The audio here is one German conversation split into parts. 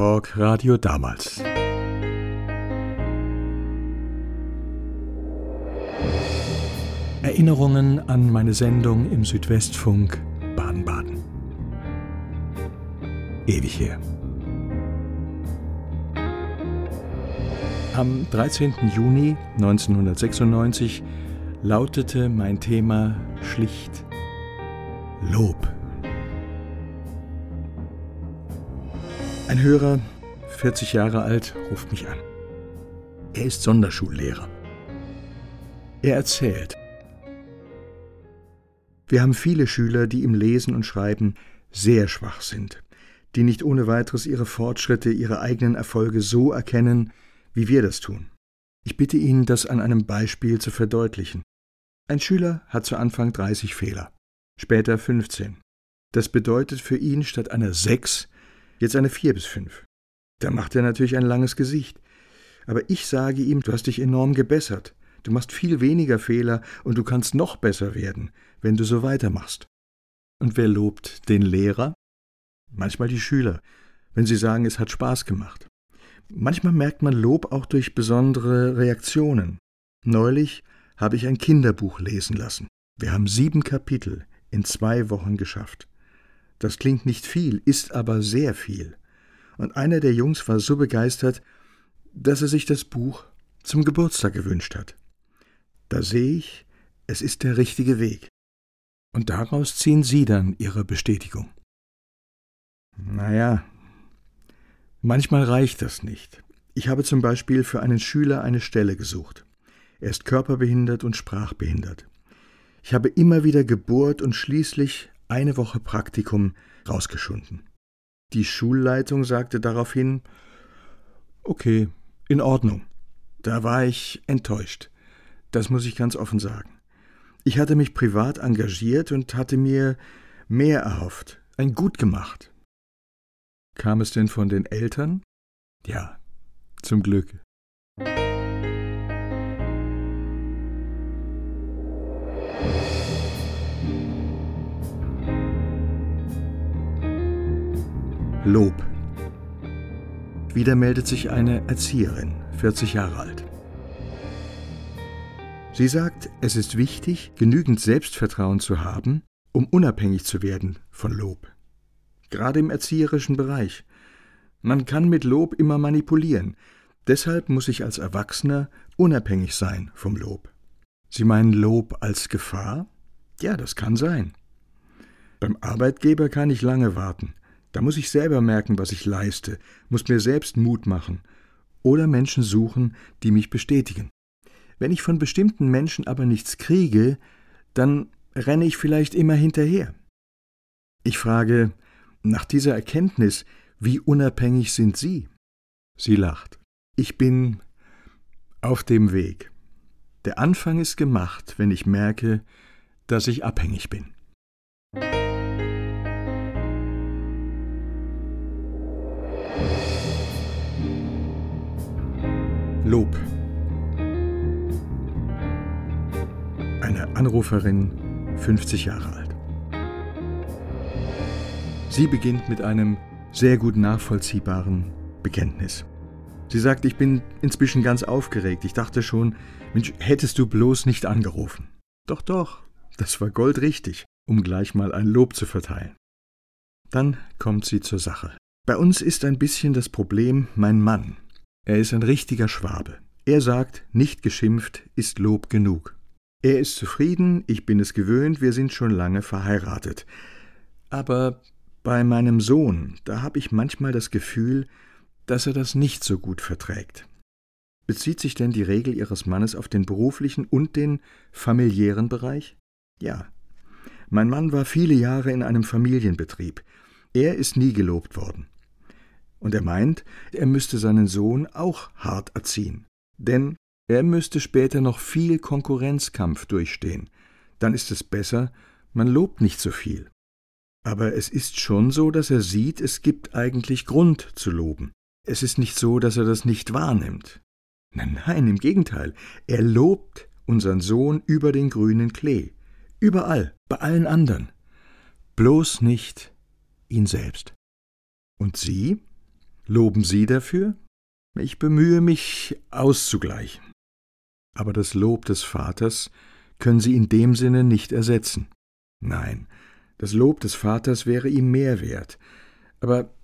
Talk Radio damals. Erinnerungen an meine Sendung im Südwestfunk Baden-Baden. Ewig her. Am 13. Juni 1996 lautete mein Thema schlicht Lob. Ein Hörer, 40 Jahre alt, ruft mich an. Er ist Sonderschullehrer. Er erzählt, wir haben viele Schüler, die im Lesen und Schreiben sehr schwach sind, die nicht ohne weiteres ihre Fortschritte, ihre eigenen Erfolge so erkennen, wie wir das tun. Ich bitte Ihnen, das an einem Beispiel zu verdeutlichen. Ein Schüler hat zu Anfang 30 Fehler, später 15. Das bedeutet für ihn statt einer 6 jetzt eine 4 bis 5. Da macht er natürlich ein langes Gesicht. Aber ich sage ihm, du hast dich enorm gebessert. Du machst viel weniger Fehler und du kannst noch besser werden, wenn du so weitermachst. Und wer lobt den Lehrer? Manchmal die Schüler, wenn sie sagen, es hat Spaß gemacht. Manchmal merkt man Lob auch durch besondere Reaktionen. Neulich habe ich ein Kinderbuch lesen lassen. Wir haben sieben Kapitel in zwei Wochen geschafft. Das klingt nicht viel, ist aber sehr viel. Und einer der Jungs war so begeistert, dass er sich das Buch zum Geburtstag gewünscht hat. Da sehe ich, es ist der richtige Weg. Und daraus ziehen Sie dann Ihre Bestätigung. Naja, manchmal reicht das nicht. Ich habe zum Beispiel für einen Schüler eine Stelle gesucht. Er ist körperbehindert und sprachbehindert. Ich habe immer wieder gebohrt und schließlich eine Woche Praktikum rausgeschunden. Die Schulleitung sagte daraufhin Okay, in Ordnung. Da war ich enttäuscht. Das muss ich ganz offen sagen. Ich hatte mich privat engagiert und hatte mir mehr erhofft, ein Gut gemacht. Kam es denn von den Eltern? Ja, zum Glück. Lob. Wieder meldet sich eine Erzieherin, 40 Jahre alt. Sie sagt, es ist wichtig, genügend Selbstvertrauen zu haben, um unabhängig zu werden von Lob. Gerade im erzieherischen Bereich. Man kann mit Lob immer manipulieren. Deshalb muss ich als Erwachsener unabhängig sein vom Lob. Sie meinen Lob als Gefahr? Ja, das kann sein. Beim Arbeitgeber kann ich lange warten. Da muss ich selber merken, was ich leiste, muss mir selbst Mut machen oder Menschen suchen, die mich bestätigen. Wenn ich von bestimmten Menschen aber nichts kriege, dann renne ich vielleicht immer hinterher. Ich frage, nach dieser Erkenntnis, wie unabhängig sind Sie? Sie lacht. Ich bin auf dem Weg. Der Anfang ist gemacht, wenn ich merke, dass ich abhängig bin. Lob. eine Anruferin, 50 Jahre alt. Sie beginnt mit einem sehr gut nachvollziehbaren Bekenntnis. Sie sagt, ich bin inzwischen ganz aufgeregt. Ich dachte schon, Mensch, hättest du bloß nicht angerufen. Doch, doch, das war goldrichtig, um gleich mal ein Lob zu verteilen. Dann kommt sie zur Sache. Bei uns ist ein bisschen das Problem mein Mann. Er ist ein richtiger Schwabe. Er sagt, nicht geschimpft ist Lob genug. Er ist zufrieden, ich bin es gewöhnt, wir sind schon lange verheiratet. Aber bei meinem Sohn, da habe ich manchmal das Gefühl, dass er das nicht so gut verträgt. Bezieht sich denn die Regel Ihres Mannes auf den beruflichen und den familiären Bereich? Ja. Mein Mann war viele Jahre in einem Familienbetrieb. Er ist nie gelobt worden. Und er meint, er müsste seinen Sohn auch hart erziehen. Denn er müsste später noch viel Konkurrenzkampf durchstehen. Dann ist es besser, man lobt nicht so viel. Aber es ist schon so, dass er sieht, es gibt eigentlich Grund zu loben. Es ist nicht so, dass er das nicht wahrnimmt. Nein, nein, im Gegenteil. Er lobt unseren Sohn über den grünen Klee. Überall, bei allen anderen. Bloß nicht ihn selbst. Und Sie? Loben Sie dafür? Ich bemühe mich auszugleichen. Aber das Lob des Vaters können Sie in dem Sinne nicht ersetzen. Nein, das Lob des Vaters wäre ihm mehr wert. Aber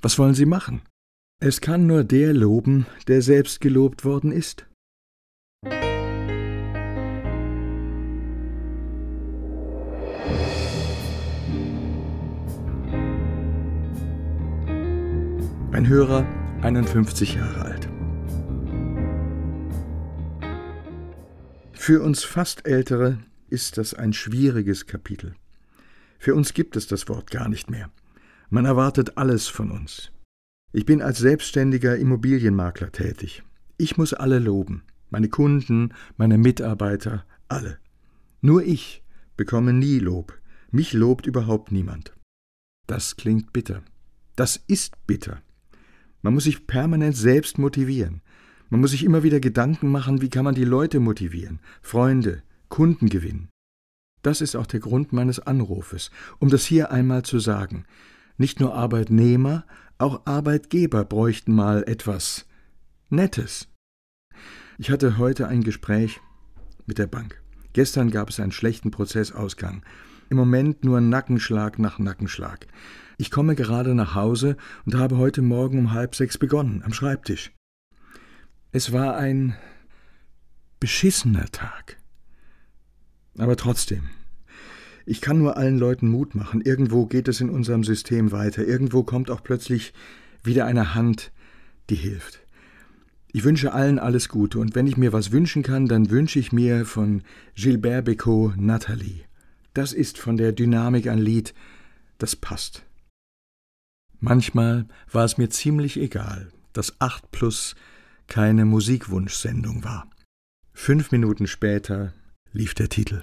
was wollen Sie machen? Es kann nur der loben, der selbst gelobt worden ist. Ein Hörer, 51 Jahre alt. Für uns fast Ältere ist das ein schwieriges Kapitel. Für uns gibt es das Wort gar nicht mehr. Man erwartet alles von uns. Ich bin als selbstständiger Immobilienmakler tätig. Ich muss alle loben. Meine Kunden, meine Mitarbeiter, alle. Nur ich bekomme nie Lob. Mich lobt überhaupt niemand. Das klingt bitter. Das ist bitter. Man muss sich permanent selbst motivieren. Man muss sich immer wieder Gedanken machen, wie kann man die Leute motivieren, Freunde, Kunden gewinnen. Das ist auch der Grund meines Anrufes, um das hier einmal zu sagen. Nicht nur Arbeitnehmer, auch Arbeitgeber bräuchten mal etwas Nettes. Ich hatte heute ein Gespräch mit der Bank. Gestern gab es einen schlechten Prozessausgang. Im Moment nur Nackenschlag nach Nackenschlag. Ich komme gerade nach Hause und habe heute Morgen um halb sechs begonnen, am Schreibtisch. Es war ein beschissener Tag. Aber trotzdem, ich kann nur allen Leuten Mut machen. Irgendwo geht es in unserem System weiter. Irgendwo kommt auch plötzlich wieder eine Hand, die hilft. Ich wünsche allen alles Gute und wenn ich mir was wünschen kann, dann wünsche ich mir von Gilbert Bécaud Nathalie. Das ist von der Dynamik ein Lied, das passt. Manchmal war es mir ziemlich egal, dass 8 Plus keine Musikwunschsendung war. Fünf Minuten später lief der Titel.